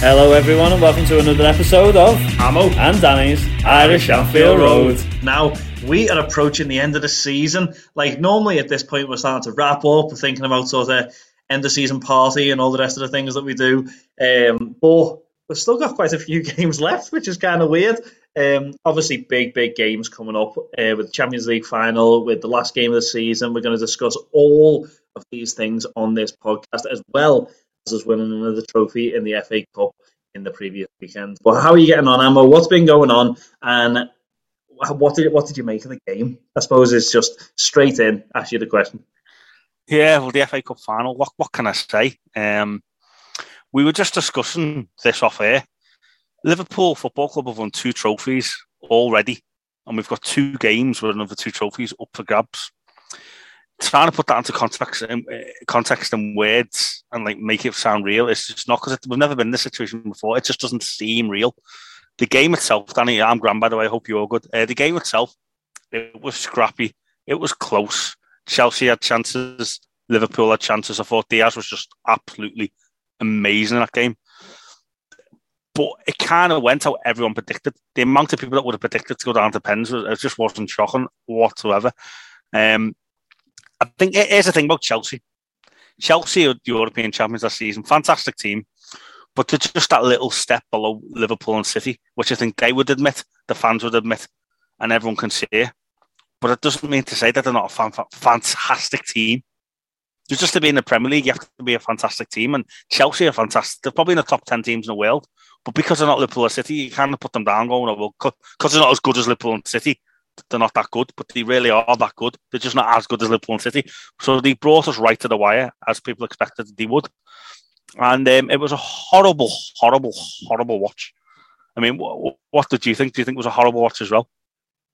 Hello, everyone, and welcome to another episode of Ammo and Danny's Irish Anfield Road. Now we are approaching the end of the season. Like normally at this point, we're starting to wrap up, we're thinking about sort of end of season party and all the rest of the things that we do. Um, but we've still got quite a few games left, which is kind of weird. Um, obviously, big big games coming up uh, with the Champions League final, with the last game of the season. We're going to discuss all of these things on this podcast, as well as winning another trophy in the FA Cup in the previous weekend. Well, how are you getting on, Ammo? What's been going on, and what did what did you make of the game? I suppose it's just straight in. Ask you the question. Yeah, well, the FA Cup final. What what can I say? Um, we were just discussing this off air. Liverpool Football Club have won two trophies already, and we've got two games with another two trophies up for grabs. Trying to put that into context, um, uh, context and words, and like make it sound real. It's just not because we've never been in this situation before. It just doesn't seem real. The game itself, Danny, I'm Graham, by the way. I hope you're good. Uh, the game itself, it was scrappy. It was close. Chelsea had chances. Liverpool had chances. I thought Diaz was just absolutely amazing in that game. But it kind of went how everyone predicted. The amount of people that would have predicted to go down to pens, it just wasn't shocking whatsoever. Um, I think here's the thing about Chelsea. Chelsea are the European champions this season. Fantastic team. But they're just that little step below Liverpool and City, which I think they would admit, the fans would admit, and everyone can see. But it doesn't mean to say that they're not a fan- fantastic team. Just to be in the Premier League, you have to be a fantastic team. And Chelsea are fantastic. They're probably in the top 10 teams in the world. But because they're not Liverpool or City, you kind of put them down going, oh, well, because they're not as good as Liverpool and City, they're not that good, but they really are that good. They're just not as good as Liverpool and City. So they brought us right to the wire, as people expected they would. And um, it was a horrible, horrible, horrible watch. I mean, what, what did you think? Do you think it was a horrible watch as well?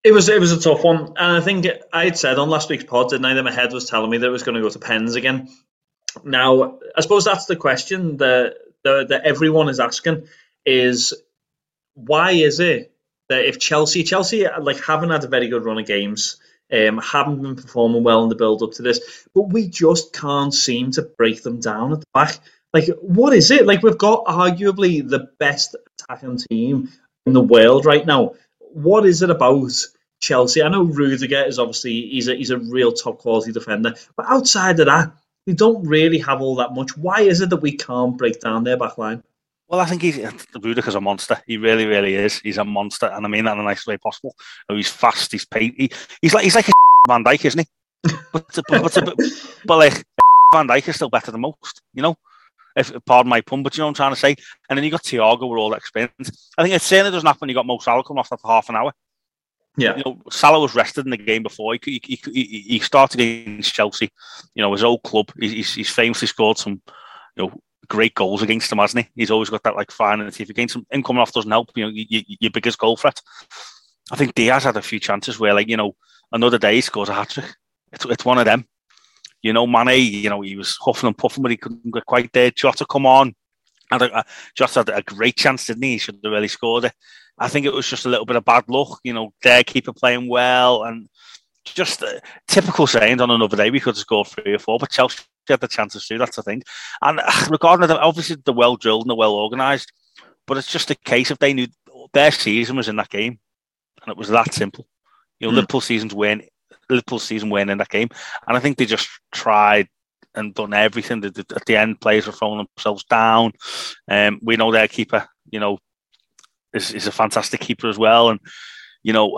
It was it was a tough one, and I think I had said on last week's pod, didn't I? That my head was telling me that it was going to go to pens again. Now, I suppose that's the question that that, that everyone is asking: is why is it that if Chelsea, Chelsea like haven't had a very good run of games, um, haven't been performing well in the build up to this, but we just can't seem to break them down at the back. Like, what is it? Like, we've got arguably the best attacking team in the world right now. What is it about Chelsea? I know Rudiger is obviously he's a he's a real top quality defender, but outside of that, we don't really have all that much. Why is it that we can't break down their back line? Well, I think he's Rudiger's a monster. He really, really is. He's a monster, and I mean that in the nicest way possible. Oh, he's fast. He's paid. He, he's like he's like a Van Dijk, isn't he? But, but, but, but like Van Dijk is still better than most. You know, if pardon my pun, but you know what I'm trying to say. And then you got Thiago with all that experience. I think it certainly doesn't happen you got Mo Salah coming off after half an hour. Yeah. You know, Salah was rested in the game before. He, he, he, he started against Chelsea, you know, his old club. He's, he's famously scored some, you know, great goals against him, hasn't he? He's always got that like fire in the teeth against him. Him coming off doesn't help. You know, you, you, your biggest goal threat. I think Diaz had a few chances where, like, you know, another day he scores a hat trick. It's, it's one of them. You know, Mane, you know, he was huffing and puffing, but he couldn't get quite there. Jota come on. Had a, Jota had a great chance, didn't he? He should have really scored it. I think it was just a little bit of bad luck. You know, their keeper playing well and just uh, typical saying on another day we could have scored three or four, but Chelsea had the chances to. That's the thing. And uh, regarding them, obviously they're well drilled and they're well organised, but it's just a case if they knew their season was in that game, and it was that simple. You know, mm. Liverpool season's win, Liverpool season win in that game, and I think they just tried and done everything. They did, At the end, players were throwing themselves down. Um, we know their keeper, you know, is, is a fantastic keeper as well, and you know.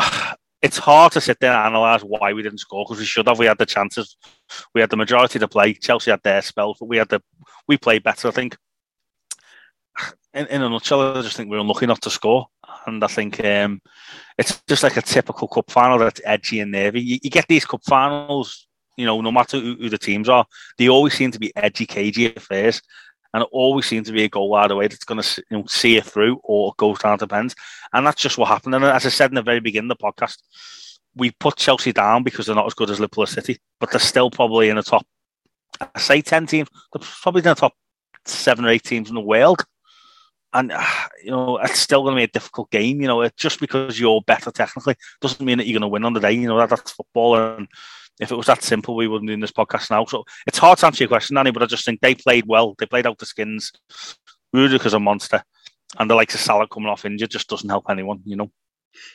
It's hard to sit there and analyse why we didn't score because we should have. We had the chances. We had the majority to play. Chelsea had their spells, but we had the we played better. I think in, in a nutshell, I just think we are unlucky not to score. And I think um, it's just like a typical cup final that's edgy and nervy. You, you get these cup finals, you know, no matter who, who, the teams are, they always seem to be edgy, cagey affairs. And it always seems to be a goal either way that's going to you know, see it through or goes down to pens. And that's just what happened. And as I said in the very beginning of the podcast, we put Chelsea down because they're not as good as Liverpool City, but they're still probably in the top, I say 10 teams, they're probably in the top seven or eight teams in the world and uh, you know it's still going to be a difficult game. You know, just because you're better technically doesn't mean that you're going to win on the day. You know that, that's football, and if it was that simple, we wouldn't be in this podcast now. So it's hard to answer your question, Danny, but I just think they played well. They played out the skins. Rudiger's a monster, and the likes of Salah coming off injured just doesn't help anyone. You know.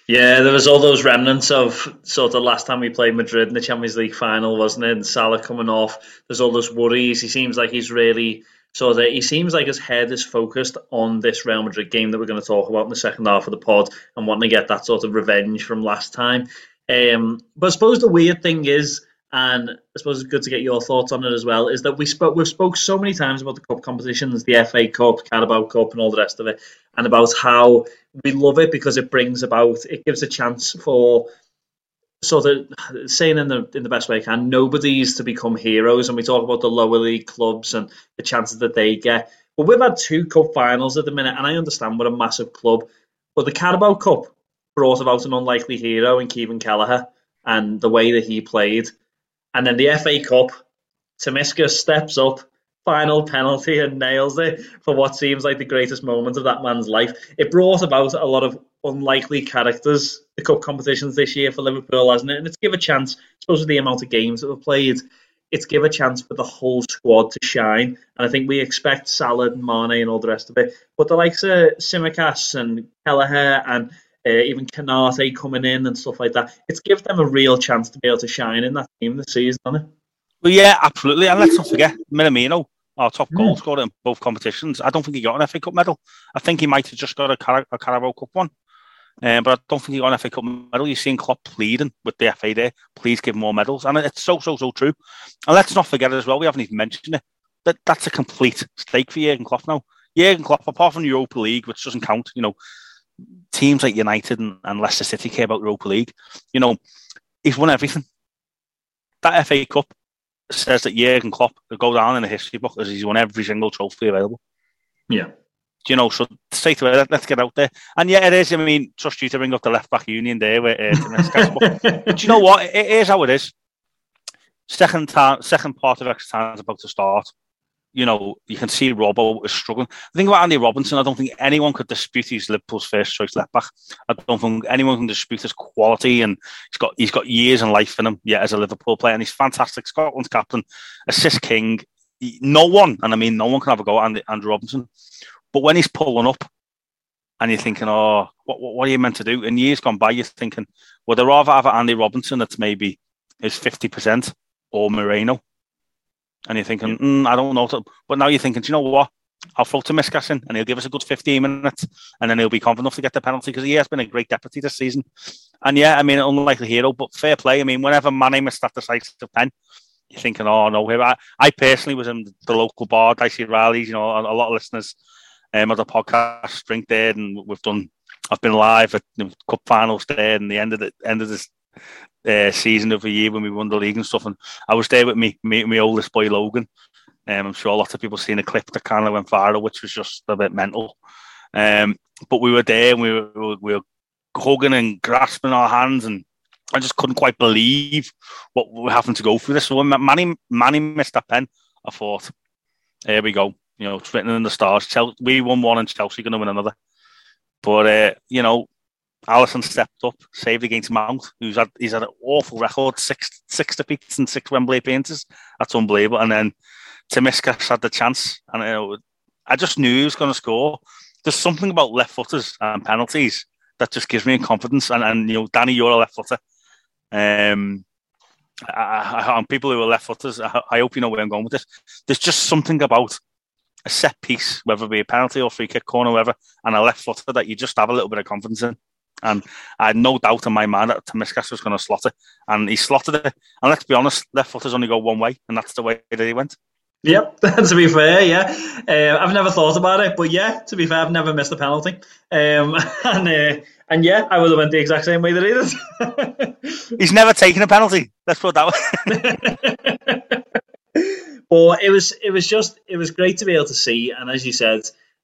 Yeah, there was all those remnants of sort of last time we played Madrid in the Champions League final, wasn't it? And Salah coming off. There's all those worries. He seems like he's really so that he seems like his head is focused on this Real Madrid game that we're going to talk about in the second half of the pod and wanting to get that sort of revenge from last time. Um, but I suppose the weird thing is, and I suppose it's good to get your thoughts on it as well, is that we spoke we've spoke so many times about the cup competitions, the FA Cup, Carabao Cup, and all the rest of it, and about how we love it because it brings about it gives a chance for so the saying in the in the best way I can, nobody's to become heroes, and we talk about the lower league clubs and the chances that they get. But we've had two cup finals at the minute, and I understand we're a massive club, but the Carabao Cup brought about an unlikely hero in Kevin Kelleher and the way that he played, and then the FA Cup, Tsimikas steps up, final penalty and nails it for what seems like the greatest moment of that man's life. It brought about a lot of unlikely characters the cup competitions this year for Liverpool, hasn't it? And it's give a chance, with the amount of games that were played, it's give a chance for the whole squad to shine. And I think we expect Salah and Mane and all the rest of it. But the likes of Tsimikas and Kelleher and uh, even Konate coming in and stuff like that, it's give them a real chance to be able to shine in that team this season, hasn't it? Well, yeah, absolutely. And let's not forget Minamino, our top goal hmm. scorer in both competitions. I don't think he got an FA Cup medal. I think he might have just got a, Car- a Carabao Cup one. Um, but I don't think he got an FA Cup medal. You're seeing Klopp pleading with the FA there, please give more medals. And it's so, so, so true. And let's not forget as well, we haven't even mentioned it, that that's a complete stake for Jurgen Klopp now. Jurgen Klopp, apart from Europa League, which doesn't count, you know, teams like United and, and Leicester City care about the Europa League. You know, he's won everything. That FA Cup says that Jurgen Klopp will go down in the history book as he's won every single trophy available. Yeah you know, so straight away, let, us get out there. And yeah, it is. I mean, trust you to bring up the left back union there. With, uh, but, you know what? It, is how it is. Second time, second part of extra time is about to start. You know, you can see Robbo is struggling. The thing about Andy Robertson, I don't think anyone could dispute he's Liverpool's first choice left back. I don't think anyone can dispute his quality, and he's got he's got years and life in him. Yeah, as a Liverpool player, and he's fantastic. Scotland's captain, assist king. No one, and I mean no one, can have a go at Andrew Robertson. But when he's pulling up and you're thinking, oh, what, what, what are you meant to do? In years gone by, you're thinking, well, they'd rather have Andy Robertson that's maybe is 50% or Moreno. And you're thinking, mm, I don't know. But now you're thinking, do you know what? I'll throw Tsimikas in and he'll give us a good 15 minutes and then he'll be confident enough to get the penalty because he has been a great deputy this season. And yeah, I mean, unlikely hero, but fair play. I mean, whenever Mane missed that decisive pen, you're thinking, oh, no. I, I personally was in the local bar, Dicey Reilly's, you know, a, a lot of listeners um, of the podcast Drink Dead, and we've done I've been live at the cup finals there and the end of the end of this uh, season of the year when we won the league and stuff. And I was there with me, me, my oldest boy Logan. Um, I'm sure a lot of people seen a clip that kind of went viral, which was just a bit mental. Um, but we were there and we were, we were hugging and grasping our hands, and I just couldn't quite believe what we were having to go through this. When Mane, Mane missed that pen, I thought, here we go. You know, it's written in the stars. Chelsea, we won one, and Chelsea going to win another. But uh, you know, Alisson stepped up, saved against Mount, who's had he's had an awful record, six six defeats and six Wembley appearances. That's unbelievable. And then Tsimikas had the chance, and I just knew he was going to score. There's something about left footers and penalties that just gives me confidence. And, and you know, Danny, you're a left footer. Um, I, I, and people who are left footers, I, I hope you know where I'm going with this. There's just something about a set piece, whether it be a penalty or free kick corner, or whatever, and a left footer that you just have a little bit of confidence in. And I had no doubt in my mind that Tsimikas was going to slot it, and he slotted it. And let's be honest, left footers only go one way, and that's the way that he went. Yep, to be fair, yeah. Uh, I've never thought about it, but yeah, to be fair, I've never missed a penalty. Um, and uh, and yeah, I would have went the exact same way that he did. He's never taken a penalty. Let's put that way. but it was it was just it was great to be able to see, and as you said,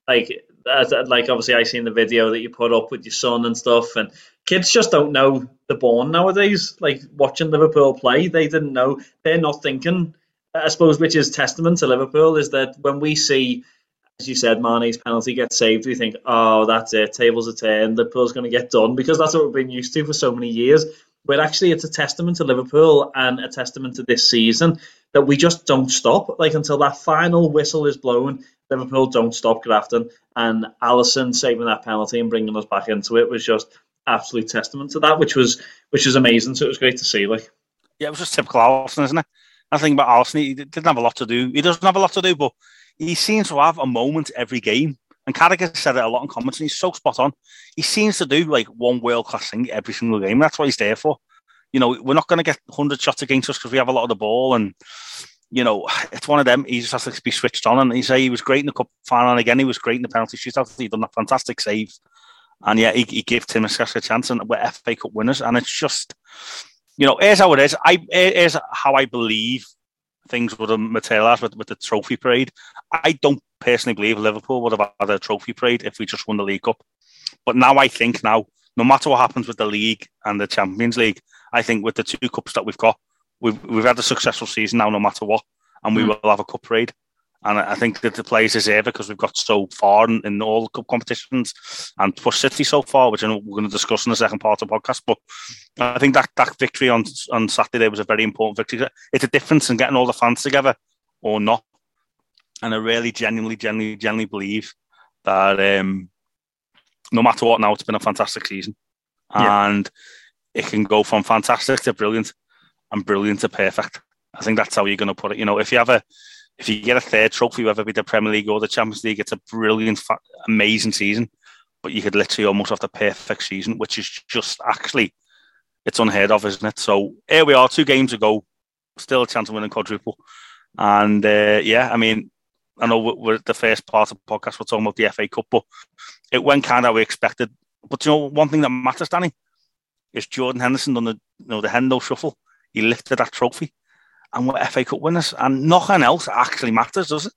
like Uh, like obviously I seen the video that you put up with your son and stuff, and kids just don't know the born nowadays. Like watching Liverpool play, they didn't know. They're not thinking. Uh, I suppose, which is testament to Liverpool, is that when we see, as you said, Mane's penalty gets saved, we think, oh, that's it, tables are turned, Liverpool's going to get done, because that's what we've been used to for so many years. But actually, it's a testament to Liverpool and a testament to this season that we just don't stop. Like until that final whistle is blown, Liverpool don't stop grafting. And Alisson saving that penalty and bringing us back into it was just absolute testament to that, which was which was amazing. So it was great to see. Like, yeah, it was just typical Alisson, isn't it? I think about Alisson, he didn't have a lot to do. He doesn't have a lot to do, but he seems to have a moment every game. And Carragher said it a lot in comments, and he's so spot on. He seems to do like one world class thing every single game. That's what he's there for. You know, we're not going to get 100 shots against us because we have a lot of the ball. And, you know, it's one of them. He just has to be switched on. And he say he was great in the cup final. And again, he was great in the penalty shootout. He done a fantastic save. And yeah, he, he gave Tim a chance, and we're FA Cup winners. And it's just, you know, here's how it is. I here's how I believe things would have materialised with, with the trophy parade. I don't personally believe Liverpool would have had a trophy parade if we just won the League Cup. But now I think now, no matter what happens with the league and the Champions League, I think with the two cups that we've got, we've we've had a successful season now, no matter what, and we mm. will have a cup parade. And I think that the players deserve it because we've got so far in, in all the cup competitions and pushed City so far, which I know we're going to discuss in the second part of the podcast. But I think that, that victory on on Saturday was a very important victory. It's a difference in getting all the fans together or not. And I really genuinely, genuinely, genuinely believe that um, no matter what now, it's been a fantastic season. Yeah. And it can go from fantastic to brilliant and brilliant to perfect. I think that's how you're going to put it. You know, if you have a if you get a third trophy, whether it be the Premier League or the Champions League, it's a brilliant, amazing season. But you could literally almost have the perfect season, which is just actually, it's unheard of, isn't it? So here we are, two games ago, still a chance of winning quadruple. And uh, yeah, I mean, I know we're, the first part of the podcast, we're talking about the FA Cup, but it went kind of how we expected. But you know, one thing that matters, Danny, is Jordan Henderson on the you know the Hendo shuffle. He lifted that trophy and we're FA Cup winners, and nothing else actually matters, does it?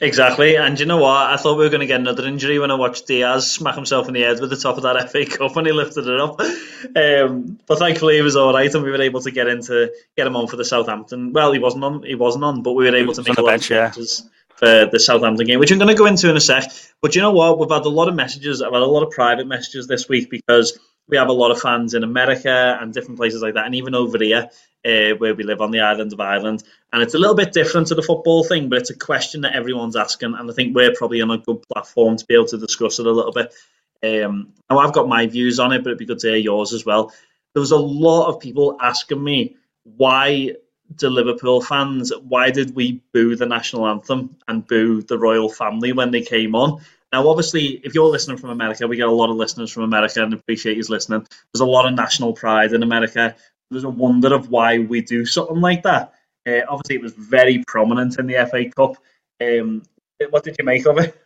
Exactly, and you know what? I thought we were going to get another injury when I watched Diaz smack himself in the head with the top of that FA Cup when he lifted it up. Um, but thankfully, he was all right, and we were able to get into get him on for the Southampton. Well, he wasn't on. He wasn't on, but we were able to make a bench, yeah. for the Southampton game, which I'm going to go into in a sec. But you know what? We've had a lot of messages. I've had a lot of private messages this week because we have a lot of fans in America and different places like that, and even over here uh, where we live on the island of Ireland. And it's a little bit different to the football thing, but it's a question that everyone's asking, and I think we're probably on a good platform to be able to discuss it a little bit. Um, now, I've got my views on it, but it'd be good to hear yours as well. There was a lot of people asking me why do Liverpool fans, why did we boo the national anthem and boo the royal family when they came on? Now, obviously, if you're listening from America, we get a lot of listeners from America and appreciate you listening. There's a lot of national pride in America. There's a wonder of why we do something like that. Uh, obviously, it was very prominent in the FA Cup. Um, what did you make of it?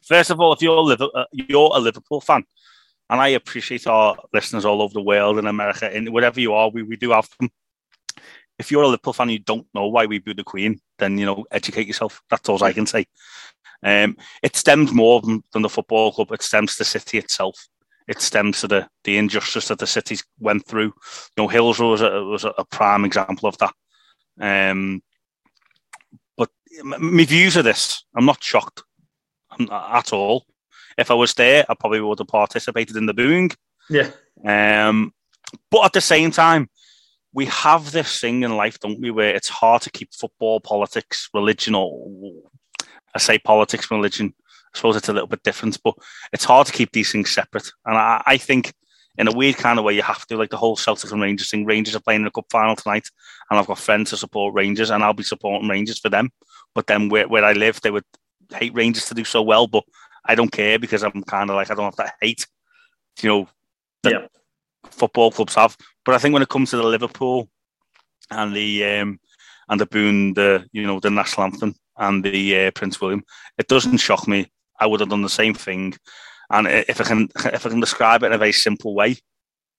First of all, if you're a, Liverpool, uh, you're a Liverpool fan, and I appreciate our listeners all over the world in America and wherever you are, we, we do have them. If you're a Liverpool fan, and you don't know why we boo the Queen, then you know educate yourself. That's all I can say. Um, it stems more than, than the football club. It stems to the city itself. It stems to the, the injustice that the cities went through. You know, Hillsborough was a, was a prime example of that. Um, but my views of this, I'm not shocked at all. If I was there, I probably would have participated in the booing. Yeah. Um, but at the same time, we have this thing in life, don't we, where it's hard to keep football, politics, religion, or I say politics, and religion. I suppose it's a little bit different, but it's hard to keep these things separate. And I, I think, in a weird kind of way, you have to, like the whole Celtics and Rangers thing. Rangers are playing in a cup final tonight, and I've got friends to support Rangers, and I'll be supporting Rangers for them. But then where, where I live, they would hate Rangers to do so well, but I don't care because I'm kind of like I don't have that hate, you know, that yeah. football clubs have. But I think when it comes to the Liverpool and the um, and the Boone, the you know the national anthem and the uh, Prince William, it doesn't shock me. I would have done the same thing, and if I can if I can describe it in a very simple way,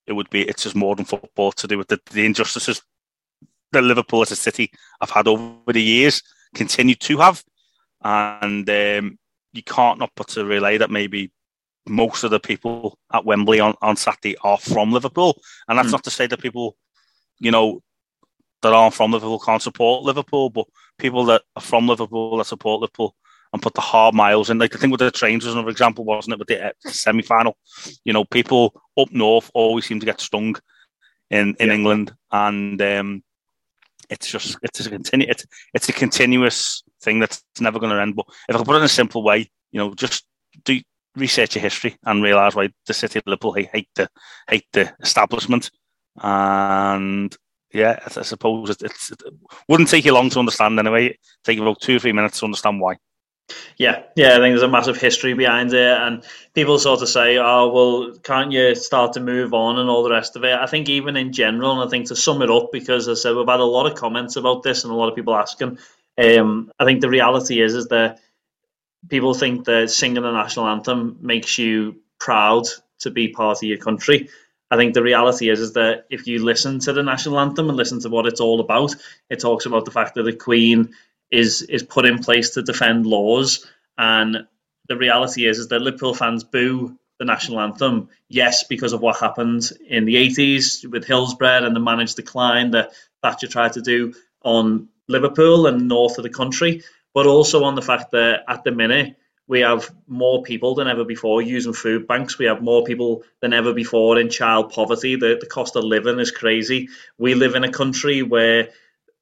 it would be it's just more than football to do with the, the injustices that Liverpool as a city have had over the years, continue to have, and um, you can't not put to relay that maybe most of the people at Wembley on, on Saturday are from Liverpool. And that's mm. not to say that people, you know, that aren't from Liverpool can't support Liverpool, but people that are from Liverpool that support Liverpool and put the hard miles in. Like the thing with the trains was another example, wasn't it? With the uh, semi final, you know, people up north always seem to get stung in, in yeah. England. And um, it's just, it's a, continu- it's, it's a continuous thing that's never going to end. But if I put it in a simple way, you know, just do research your history and realise why the city of Liverpool hate, hate the hate the establishment. And yeah, I, I suppose it, it wouldn't take you long to understand anyway. It'd take about two or three minutes to understand why. Yeah, yeah, I think there's a massive history behind it, and people sort of say, "Oh, well, can't you start to move on and all the rest of it?" I think even in general, and I think to sum it up, because as I said we've had a lot of comments about this and a lot of people asking, um, I think the reality is is that people think that singing the national anthem makes you proud to be part of your country. I think the reality is is that if you listen to the national anthem and listen to what it's all about, it talks about the fact that the Queen is is put in place to defend laws, and the reality is is that Liverpool fans boo the national anthem. Yes, because of what happened in the 80s with Hillsborough and the managed decline that Thatcher tried to do on Liverpool and north of the country, but also on the fact that at the minute we have more people than ever before using food banks. We have more people than ever before in child poverty. The, the cost of living is crazy. We live in a country where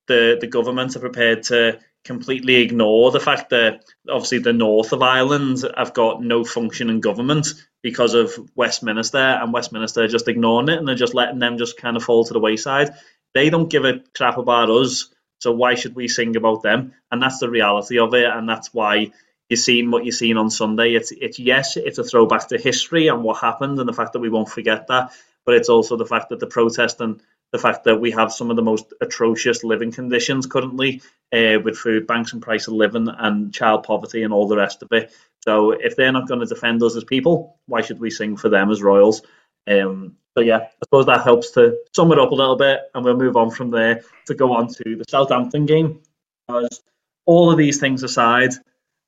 the, the government are prepared to completely ignore the fact that obviously the north of Ireland have got no functioning government because of Westminster and Westminster just ignoring it and they're just letting them just kind of fall to the wayside. They don't give a crap about us so why should we sing about them? And that's the reality of it, and that's why you're seeing what you're seeing on Sunday. It's it's yes, it's a throwback to history and what happened, and the fact that we won't forget that. But it's also the fact that the protest and the fact that we have some of the most atrocious living conditions currently uh, with food banks and price of living and child poverty and all the rest of it. So if they're not going to defend us as people, why should we sing for them as royals? Um, so yeah, I suppose that helps to sum it up a little bit, and we'll move on from there to go on to the Southampton game. Because all of these things aside,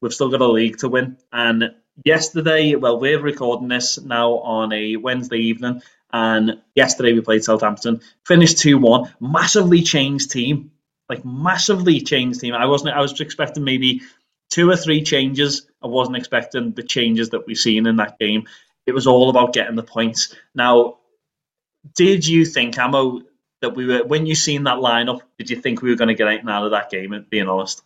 we've still got a league to win. And yesterday, well, we're recording this now on a Wednesday evening, and yesterday we played Southampton, finished two one, massively changed team, like massively changed team. I wasn't, I was expecting maybe two or three changes. I wasn't expecting the changes that we've seen in that game. It was all about getting the points. Now, did you think, Amo, that we were when you seen that lineup? Did you think we were going to get anything out of that game? Being honest,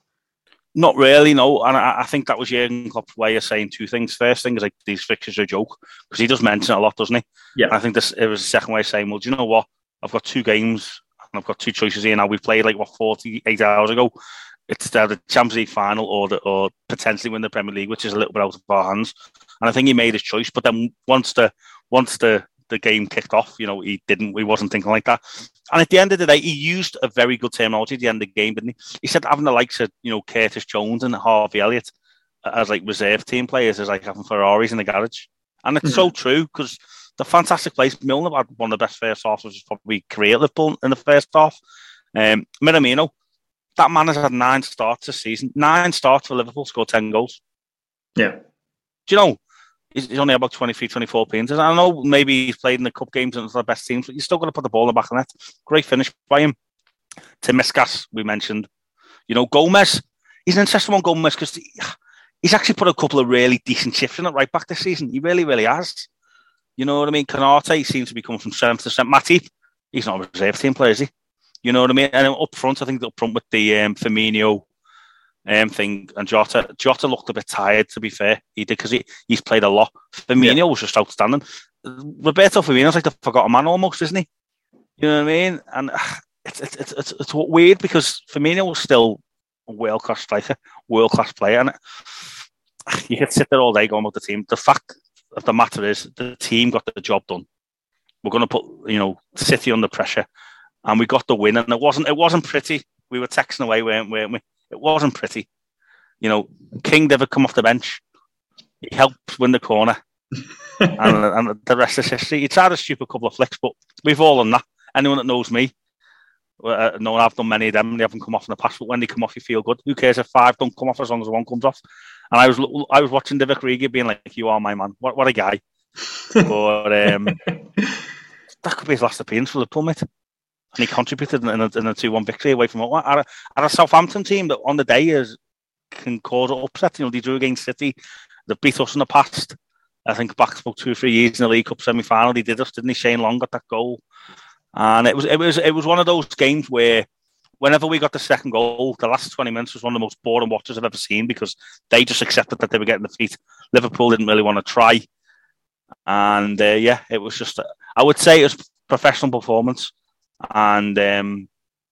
not really. No, and I, I think that was Jurgen Klopp's way of saying two things. First thing is like these fixtures are a joke because he does mention it a lot, doesn't he? Yeah. And I think this it was the second way of saying, well, do you know what? I've got two games and I've got two choices here now. We played like what forty eight hours ago. It's the Champions League final or the, or potentially win the Premier League, which is a little bit out of our hands. And I think he made his choice. But then once the once the the game kicked off. You know, he didn't, he wasn't thinking like that. And at the end of the day, he used a very good terminology at the end of the game, didn't he? He said having the likes of, you know, Curtis Jones and Harvey Elliott as like reserve team players is like having Ferraris in the garage. And it's mm-hmm. so true because the fantastic place. Milner had one of the best first halves, which is probably career Liverpool in the first half. Um, Minamino, that man has had nine starts this season. Nine starts for Liverpool, scored 10 goals. Yeah. Do you know, he's, he's only about 23, 24 appearances. I know maybe he's played in the cup games and it's the best teams, but you're still got to put the ball in the back of the net. Great finish by him. Tsimikas, we mentioned. You know, Gomez, he's an interesting one, Gomez, because he's actually put a couple of really decent shifts in it right back this season. He really, really has. You know what I mean? Konate seems to be coming from strength to strength. Matip, he's not a reserve team player, is he? You know what I mean? And up front, I think up front with the um, Firmino um, thing and Jota, Jota looked a bit tired, to be fair. He did because he, he's played a lot. Firmino yeah. was just outstanding. Roberto Firmino's like the forgotten man almost, isn't he? You know what I mean? And uh, it's, it's, it's, it's, it's weird because Firmino was still a world class striker, world class player. And you could sit there all day going about the team. The fact of the matter is, the team got the job done. We're going to put, you know, City under pressure and we got the win. And it wasn't it wasn't pretty. We were texting away, weren't, weren't we? It wasn't pretty. You know, King never come off the bench. He helped win the corner, and, and, the rest is history. He tried a stupid couple of flicks, but we've all done that. Anyone that knows me, uh, no, I've done many of them. They haven't come off in the past, but when they come off, you feel good. Who cares if five don't come off as long as one comes off? And I was I was watching Divock Origi being like, "You are my man. What what a guy." but um, that could be his last appearance for Liverpool, mate and he contributed in a, in a 2 1 victory away from what? At a, a Southampton team that on the day is can cause upset. You know, they drew against City, they beat us in the past. I think back about two or three years in the League Cup semi final, they did us, didn't he? Shane Long got that goal. And it was it was it was one of those games where whenever we got the second goal, the last 20 minutes was one of the most boring watches I've ever seen because they just accepted that they were getting the feet. Liverpool didn't really want to try. And uh, yeah, it was just, I would say it was professional performance. And um,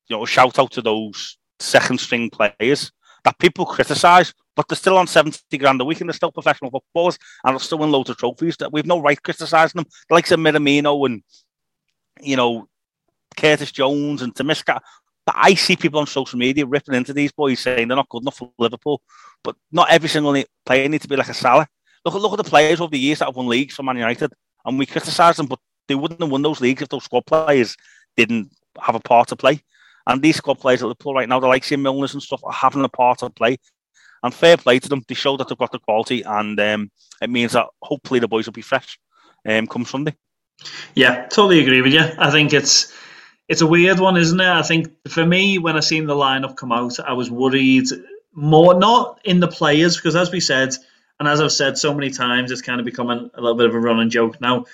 you know, shout out to those second string players that people criticise, but they're still on 70 grand a week and they're still professional footballers and they're still win loads of trophies. That we've no right criticising them. The likes of Minamino and you know Curtis Jones and Tamiska. But I see people on social media ripping into these boys saying they're not good enough for Liverpool. But not every single player needs to be like a Salah. Look at look at the players over the years that have won leagues for Man United, and we criticise them, but they wouldn't have won those leagues if those squad players didn't have a part to play. And these squad players at Liverpool right now, the likes of Milner's and stuff, are having a part to play. And fair play to them. They show that they've got the quality, and um, it means that hopefully the boys will be fresh um, come Sunday. Yeah, totally agree with you. I think it's it's a weird one, isn't it? I think for me, when I seen the lineup come out, I was worried more not in the players because, as we said, and as I've said so many times, it's kind of becoming a little bit of a running joke now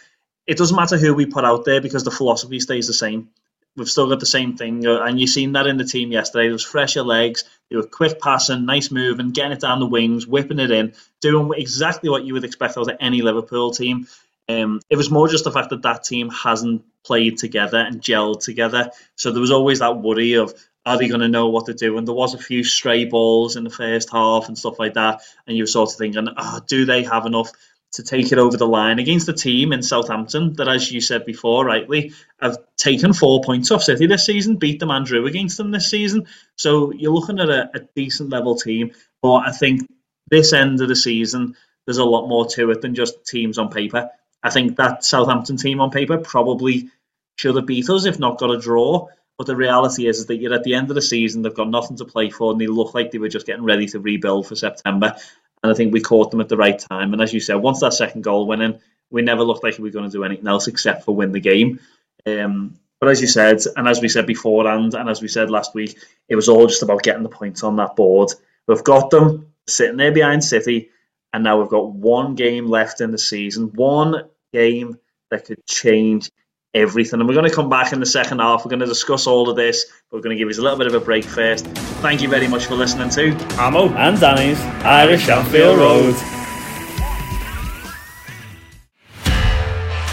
it doesn't matter who we put out there because the philosophy stays the same. We've still got the same thing, uh, and you've seen that in the team yesterday. There was fresher legs, they were quick passing, nice moving, getting it down the wings, whipping it in, doing exactly what you would expect out of any Liverpool team. Um, it was more just the fact that that team hasn't played together and gelled together. So there was always that worry of are they going to know what to do? And there was a few stray balls in the first half and stuff like that. And you were sort of thinking, oh, do they have enough? To take it over the line against a team in Southampton that, as you said before, rightly, have taken four points off City this season, beat them and drew against them this season. So you're looking at a, a decent level team. But I think this end of the season, there's a lot more to it than just teams on paper. I think that Southampton team on paper probably should have beat us, if not got a draw. But the reality is, is that you're at the end of the season, they've got nothing to play for, and they look like they were just getting ready to rebuild for September and I think we caught them at the right time. And as you said, once that second goal went in, we never looked like we were going to do anything else except for win the game. Um, but as you said, and as we said beforehand, and as we said last week, it was all just about getting the points on that board. We've got them sitting there behind City, and now we've got one game left in the season, one game that could change everything. And we're going to come back in the second half. We're going to discuss all of this. We're going to give you a little bit of a break first. Thank you very much for listening to Amo and Danny's Irish Anfield Road.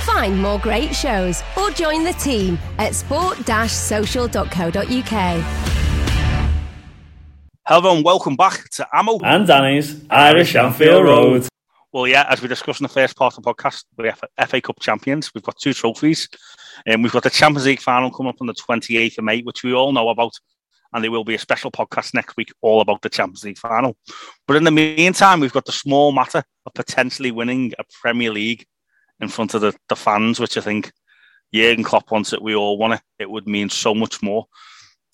Find more great shows or join the team at sport-social.co.uk. Hello and welcome back to Amo and Danny's Irish Anfield Road. Well, yeah, as we discussed in the first part of the podcast, we're FA Cup champions. We've got two trophies. And um, we've got the Champions League final coming up on the 28th of May, which we all know about. And there will be a special podcast next week all about the Champions League final. But in the meantime, we've got the small matter of potentially winning a Premier League in front of the, the fans, which I think Jurgen Klopp wants it. We all want it. It would mean so much more.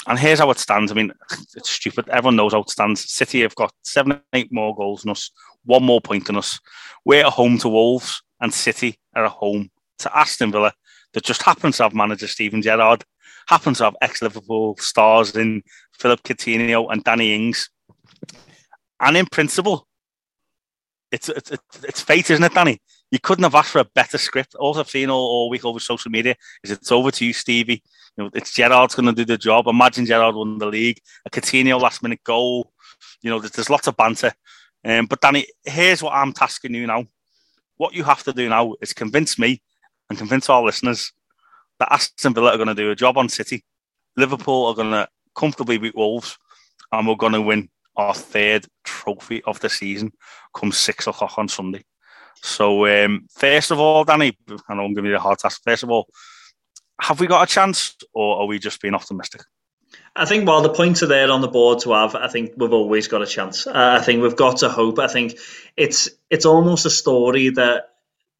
And here's how it stands. I mean, it's stupid. Everyone knows how it stands. City have got seven, eight more goals than us, one more point than us. We're at home to Wolves, and City are at home to Aston Villa, that just happens to have manager Steven Gerrard, happens to have ex Liverpool stars in Philippe Coutinho and Danny Ings. And in principle, it's, it's, it's fate, isn't it, Danny? You couldn't have asked for a better script. All I've seen all, all week over social media is it's over to you, Stevie. You know, it's Gerrard's going to do the job. Imagine Gerrard won the league, a Coutinho last minute goal. You know, there's, there's lots of banter. Um, but Danny, here's what I'm tasking you now. What you have to do now is convince me and convince our listeners that Aston Villa are going to do a job on City. Liverpool are going to comfortably beat Wolves, and we're going to win our third trophy of the season come six o'clock on Sunday. So, um, first of all, Danny, I know I'm giving you a hard task. First of all, have we got a chance, or are we just being optimistic? I think while the points are there on the board to have, I think we've always got a chance. Uh, I think we've got to hope. I think it's it's almost a story that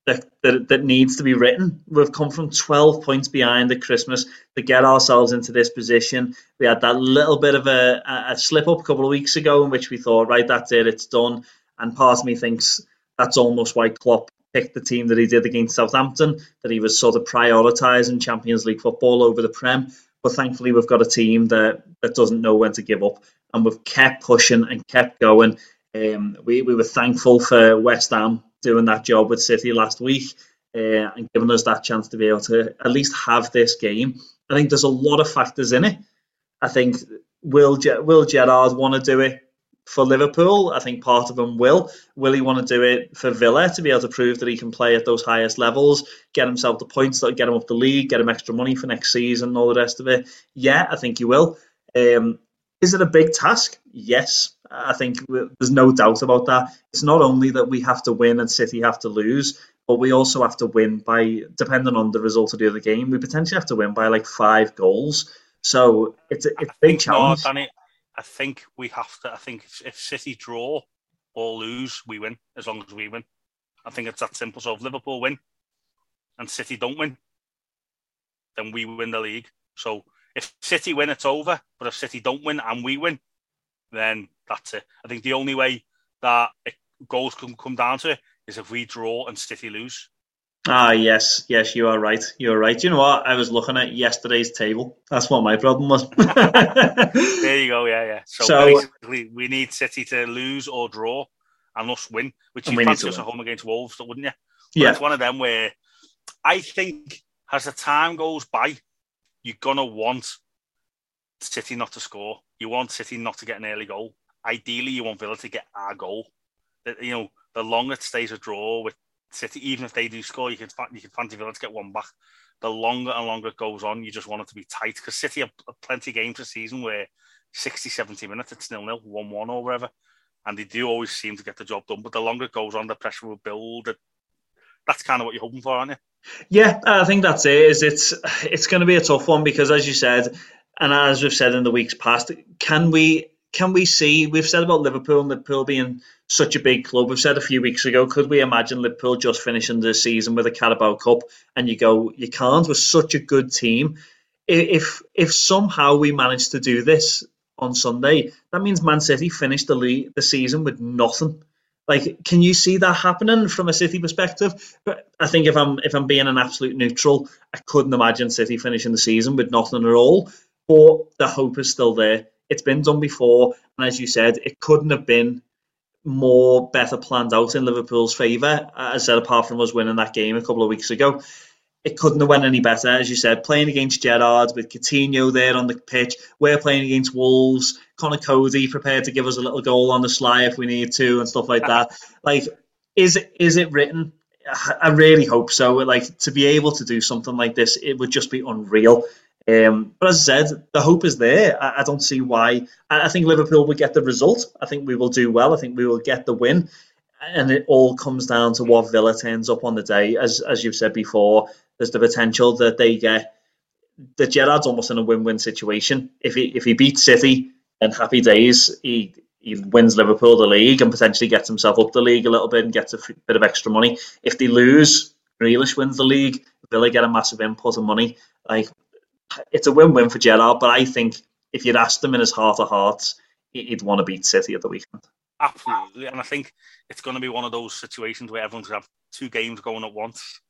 that, that, that needs to be written. We've come from 12 points behind at Christmas to get ourselves into this position. We had that little bit of a, a slip up a couple of weeks ago in which we thought, right, that's it, it's done. And part of me thinks that's almost why Klopp picked the team that he did against Southampton, that he was sort of prioritising Champions League football over the Prem. But thankfully, we've got a team that, that doesn't know when to give up. And we've kept pushing and kept going. Um, we, we were thankful for West Ham doing that job with City last week uh, and giving us that chance to be able to at least have this game. I think there's a lot of factors in it. I think will will Gerrard want to do it for Liverpool? I think part of him will. Will he want to do it for Villa to be able to prove that he can play at those highest levels, get himself the points that get him up the league, get him extra money for next season, and all the rest of it? Yeah, I think he will. Um, is it a big task? Yes. I think there's no doubt about that. It's not only that we have to win and City have to lose, but we also have to win by, depending on the result of the other game, we potentially have to win by like five goals. So it's a, it's a big challenge. No, Danny, I think we have to. I think if, if City draw or lose, we win as long as we win. I think it's that simple. So if Liverpool win and City don't win, then we win the league. So if City win, it's over. But if City don't win and we win, then that's it. I think the only way that it, goals can come down to it is if we draw and City lose. Ah, yes, yes, you are right. You are right. You know what? I was looking at yesterday's table. That's what my problem was. there you go. Yeah, yeah. So, so, basically, we need City to lose or draw and us win, which you fancy us at home against Wolves, wouldn't you? But yeah. It's one of them where I think as the time goes by, you're gonna want City not to score. You want City not to get an early goal. Ideally, you want Villa to get our goal. That You know, the longer it stays a draw with City, even if they do score, you can you can fancy Villa to get one back. The longer and longer it goes on, you just want it to be tight because City have plenty of games this season where 60, 70 minutes it's nil nil, one one or whatever, and they do always seem to get the job done. But the longer it goes on, the pressure will build. That's kind of what you're hoping for, aren't you? Yeah, I think that's it. Is it's it's going to be a tough one because, as you said, and as we've said in the weeks past, can we can we see? We've said about Liverpool and Liverpool being such a big club. We've said a few weeks ago, could we imagine Liverpool just finishing the season with a Carabao Cup? And you go, you can't. We're such a good team. If if somehow we manage to do this on Sunday, that means Man City finished the league, the season with nothing. Like, can you see that happening from a City perspective? But I think if I'm if I'm being an absolute neutral, I couldn't imagine City finishing the season with nothing at all. But the hope is still there. It's been done before, and as you said, it couldn't have been more better planned out in Liverpool's favour. As I said, apart from us winning that game a couple of weeks ago, it couldn't have went any better. As you said, playing against Gerrard with Coutinho there on the pitch, we're playing against Wolves. Conor Coady prepared to give us a little goal on the sly if we need to and stuff like that. Like, is is it written? I really hope so. Like to be able to do something like this, it would just be unreal. Um, but as I said, the hope is there. I, I don't see why. I, I, think Liverpool will get the result. I think we will do well. I think we will get the win. And it all comes down to what Villa turns up on the day. As as you've said before, there's the potential that they get that Gerrard's almost in a win-win situation. If he if he beats City, then happy days. He he wins Liverpool the league and potentially gets himself up the league a little bit and gets a bit of extra money. If they lose, Grealish wins the league, Villa get a massive input of money. Like it's a win-win for Gerrard, but I think if you'd asked him in his heart of hearts, he'd want to beat City at the weekend. Absolutely, and I think it's going to be one of those situations where everyone's going to have two games going at once,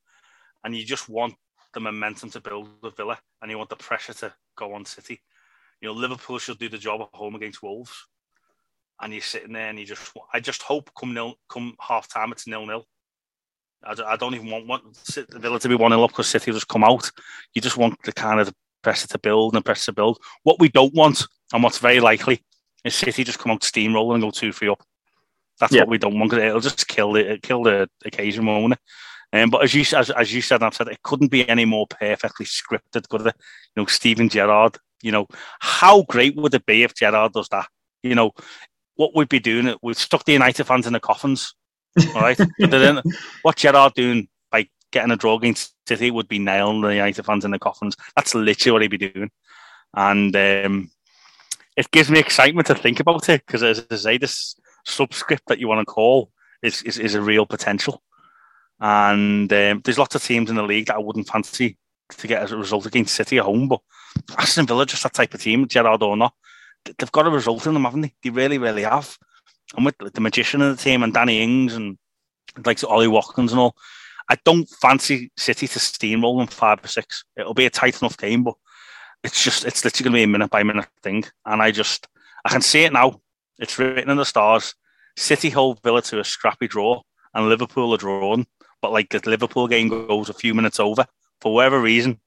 and you just want the momentum to build with Villa, and you want the pressure to go on City. You know, Liverpool should do the job at home against Wolves, and you're sitting there, and you just, I just hope come nil, come half time, it's nil nil. I, don't even want, want Villa to be one nil up because City just come out. You just want the kind of pressure to build and pressure to build. What we don't want, and what's very likely, is City just come out steamroller and go two three up. That's yeah. what we don't want because it'll just kill the kill the occasion, won't it? Um, but as you as, as you said, and I've said it couldn't be any more perfectly scripted, could it? You know, Steven Gerrard. You know, how great would it be if Gerrard does that? You know, what we'd be doing? We've stuck the United fans in the coffins, all right. but then, what Gerrard doing by getting a draw against City would be nailing the United fans in the coffins. That's literally what he'd be doing, and um, it gives me excitement to think about it because, as I say, this subscript that you want to call is, is, is a real potential. And um, there's lots of teams in the league that I wouldn't fancy to get a result against City at home. But Aston Villa, just that type of team, Gerrard or not, they've got a result in them, haven't they? They really, really have. And with the magician of the team and Danny Ings and like Ollie Watkins and all, I don't fancy City to steamroll them five or six. It'll be a tight enough game, but it's just it's literally going to be a minute by minute thing. And I just I can see it now. It's written in the stars. City hold Villa to a scrappy draw, and Liverpool are drawn. But like the Liverpool game goes a few minutes over for whatever reason.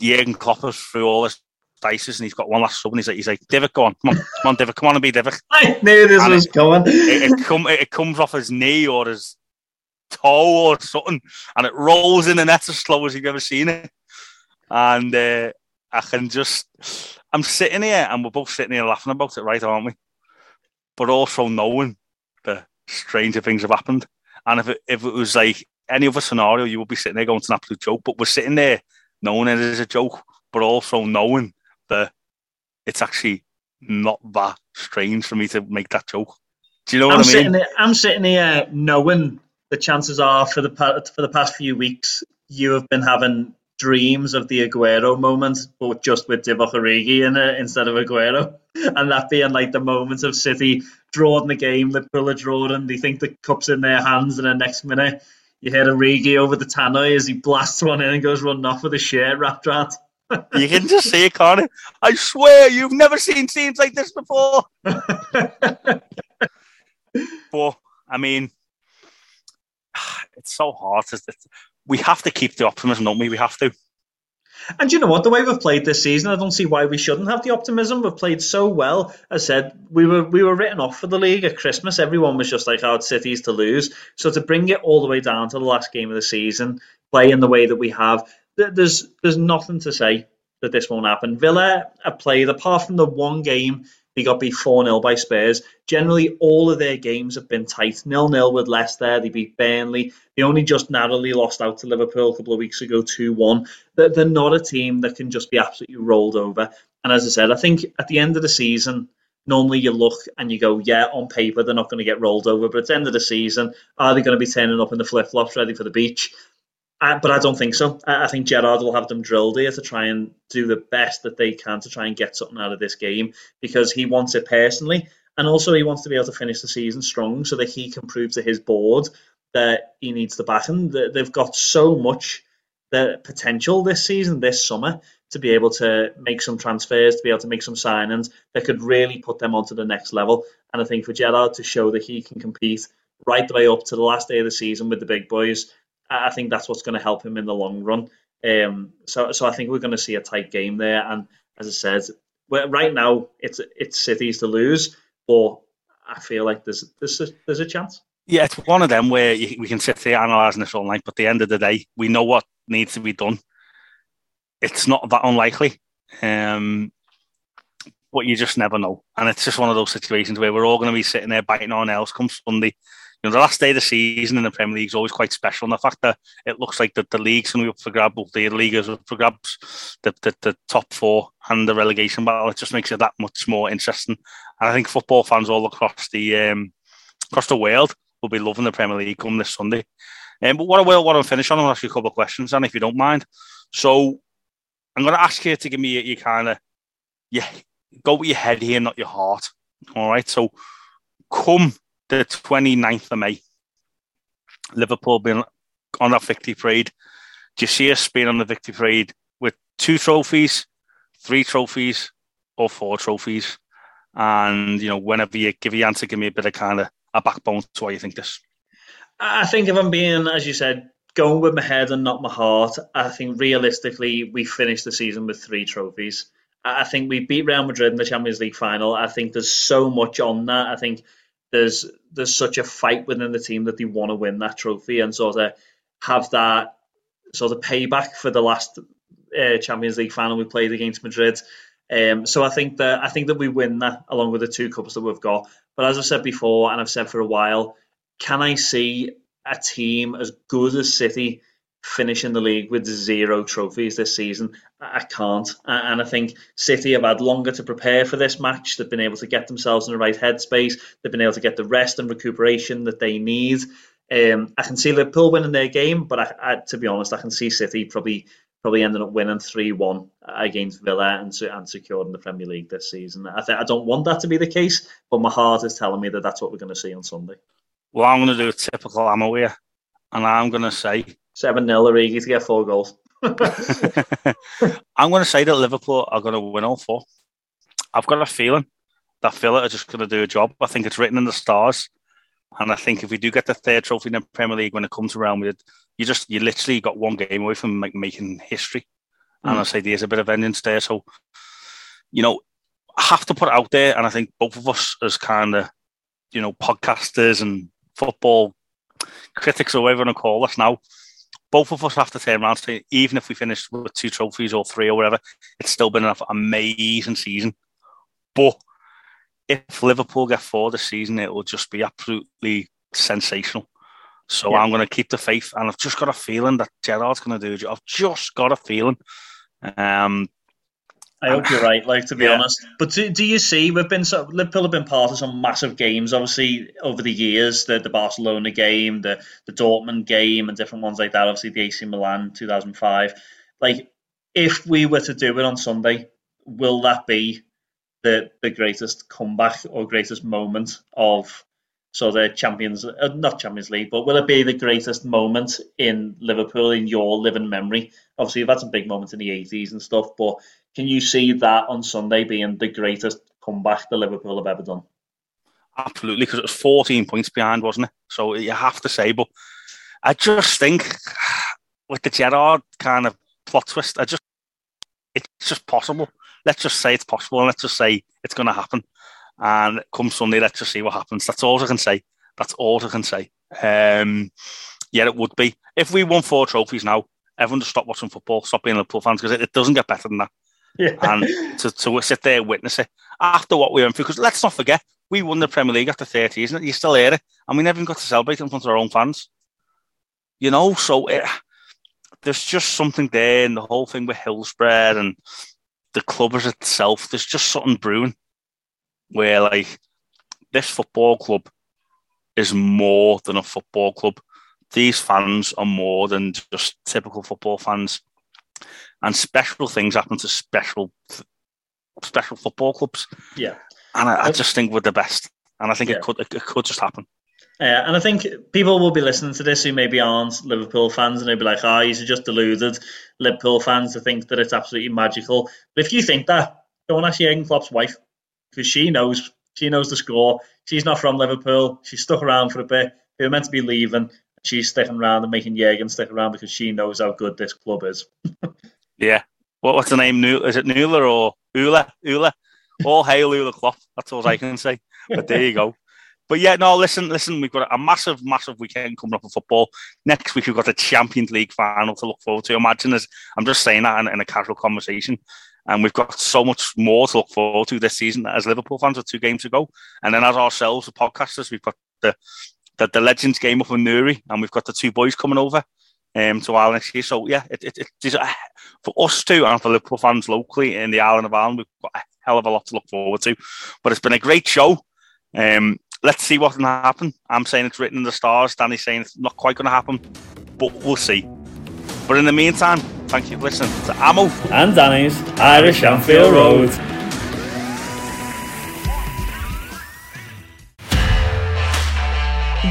Jurgen Klopp is through all his dices, and he's got one last sub, and he's like, he's like, Divock, go on, come on, come on, Divock, come on and be Divock. I knew this and was it, going. It, it, come, it comes off his knee or his toe or something, and it rolls in the net as slow as you've ever seen it. And uh, I can just, I'm sitting here, and we're both sitting here laughing about it, right, aren't we? But also knowing that stranger things have happened. And if it, if it was like any other scenario, you would be sitting there going, it's an absolute joke. But we're sitting there knowing it is a joke, but also knowing that it's actually not that strange for me to make that joke. Do you know what I'm I mean? Sitting there, I'm sitting here knowing the chances are for the for the past few weeks you have been having dreams of the Aguero moment, but just with Divock Origi in it instead of Aguero, and that being like the moments of City drawing the game, Liverpool are drawing, they think the cup's in their hands, and the next minute you hear Origi over the tannoy as he blasts one in and goes running off with a shirt wrapped around. you can just see it, can't I swear you've never seen scenes like this before. but I mean, it's so hard. It's, we have to keep the optimism, don't we? We have to. And you know what? The way we've played this season, I don't see why we shouldn't have the optimism. We've played so well. I said we were we were written off for the league at Christmas. Everyone was just like, "Oh, City's to lose." So to bring it all the way down to the last game of the season, play in the way that we have, there's there's nothing to say that this won't happen. Villa have played apart from the one game they got beat 4 0 by Spurs. Generally, all of their games have been tight. Nil nil with Leicester. They beat Burnley. They only just narrowly lost out to Liverpool a couple of weeks ago, 2 1. They're not a team that can just be absolutely rolled over. And as I said, I think at the end of the season, normally you look and you go, yeah, on paper, they're not going to get rolled over. But at the end of the season, are they going to be turning up in the flip flops ready for the beach? But I don't think so. I, I think Gerrard will have them drilled here to try and do the best that they can to try and get something out of this game because he wants it personally. And also, he wants to be able to finish the season strong so that he can prove to his board that he needs the backing. They've got so much the potential this season, this summer, to be able to make some transfers, to be able to make some signings that could really put them onto the next level. And I think for Gerrard to show that he can compete right the way up to the last day of the season with the big boys I think that's what's going to help him in the long run. Um, so, so I think we're going to see a tight game there. And as I said, right now it's it's City's to lose, but I feel like there's there's a, there's a chance. Yeah, it's one of them where you, we can sit there analysing this all night, but at the end of the day, we know what needs to be done. It's not that unlikely, um, but you just never know. And it's just one of those situations where we're all going to be sitting there biting our nails come Sunday, you know, the last day of the season in the Premier League is always quite special. And the fact that it looks like that the league's going to be up for grabs, the league is up for grabs, the, the, the top four and the relegation battle, it just makes it that much more interesting. And I think football fans all across the um, across the world will be loving the Premier League come this Sunday. Um, but what I will, what I'll finish on, I'll ask you a couple of questions, and if you don't mind. So I'm going to ask you to give me your, your kind of, yeah, go with your head here, not your heart. All right. So come the 29th of May, Liverpool being on that victory parade. Do you see us being on the victory parade with two trophies, three trophies, or four trophies? And you know, whenever you give your answer, give me a bit of kind of a backbone to why you think this. I think if I'm being, as you said, going with my head and not my heart, I think realistically we finished the season with three trophies. I think we beat Real Madrid in the Champions League final. I think there's so much on that. I think there's there's such a fight within the team that they want to win that trophy and sort of have that sort of payback for the last uh, Champions League final we played against Madrid. Um, so I think that I think that we win that along with the two cups that we've got. But as I've said before, and I've said for a while, can I see a team as good as City finishing the league with zero trophies this season? I can't. And I think City have had longer to prepare for this match. They've been able to get themselves in the right headspace. They've been able to get the rest and recuperation that they need. Um, I can see Liverpool winning their game, but I, I, to be honest, I can see City probably probably ending up winning three one against Villa and, and securing the Premier League this season. I th- I don't want that to be the case, but my heart is telling me that that's what we're going to see on Sunday. Well, I'm going to do a typical ammo here, and I'm going to say 7 0 Origi to get four goals. I'm going to say that Liverpool are going to win all four. I've got a feeling that Villa are just going to do a job. I think it's written in the stars. And I think if we do get the third trophy in the Premier League when it comes around with it, you just you literally got one game away from like making history. Mm. And I say there's a bit of vengeance there. So, you know, I have to put it out there. And I think both of us as kind of, you know, podcasters and football critics or whatever you want to call us now, both of us have to turn around even if we finish with two trophies or three or whatever, it's still been an amazing season. But if Liverpool get four this season, it will just be absolutely sensational. So yeah. I'm going to keep the faith, and I've just got a feeling that Gerrard's going to do it. I've just got a feeling. Um, I hope you're right. Like to be yeah. honest, but do, do you see we've been so Liverpool have been part of some massive games, obviously over the years, the the Barcelona game, the the Dortmund game, and different ones like that. Obviously the AC Milan 2005. Like if we were to do it on Sunday, will that be the the greatest comeback or greatest moment of so the Champions, uh, not Champions League, but will it be the greatest moment in Liverpool in your living memory? Obviously, you've had some big moments in the 80s and stuff, but can you see that on Sunday being the greatest comeback that Liverpool have ever done? Absolutely, because it was 14 points behind, wasn't it? So you have to say, but I just think with the Gerrard kind of plot twist, I just it's just possible let's just say it's possible and let's just say it's going to happen. And come Sunday, let's just see what happens. That's all I can say. That's all I can say. Um, yeah, it would be. If we won four trophies now, everyone just stop watching football, stop being Liverpool fans because it, it, doesn't get better than that. Yeah. And to, to sit there and witness it after what we went through, because let's not forget, we won the Premier League after 30, isn't it? You still hear it. And we never even got to celebrate in front of our own fans. You know, so it, there's just something there in the whole thing with Hillsborough and the club as itself, there's just something brewing where like this football club is more than a football club. These fans are more than just typical football fans, and special things happen to special special football clubs. Yeah, and I, I just think we're the best, and I think yeah. it could it, it could just happen. Yeah, and I think people will be listening to this who maybe aren't Liverpool fans and they'll be like, ah, oh, you're just deluded Liverpool fans to think that it's absolutely magical. But if you think that, go and ask Jurgen Klopp's wife because she knows she knows the score. She's not from Liverpool. She's stuck around for a bit. They were meant to be leaving. She's sticking around and making Jurgen stick around because she knows how good this club is. yeah. What, what's the name? Is it Nuala or Ulla? Ulla? All hail Ulla Klopp. That's all I can say. But there you go. But yeah, no, listen, listen, we've got a massive, massive weekend coming up of football. Next week, we've got a Champions League final to look forward to. Imagine as I'm just saying that in, in, a casual conversation. And we've got so much more to look forward to this season as Liverpool fans with two games to go. And then as ourselves, the podcasters, we've got the the, the Legends game up in Newry, and we've got the two boys coming over um, to Ireland next year. So yeah, it, it, is for us too, and for Liverpool fans locally in the island of Ireland, we've got a hell of a lot to look forward to. But it's been a great show. Um, let's see what can happen. I'm saying it's written in the stars. Danny's saying it's not quite going to happen. but we'll see. But in the meantime, thank you for listening to Ammo and Danny's Irish Anfield Road.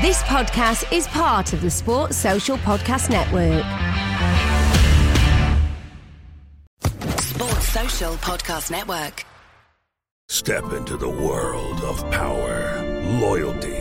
This podcast is part of the Sports Social Podcast Network. Sports Social Podcast Network. Step into the world of power, loyalty,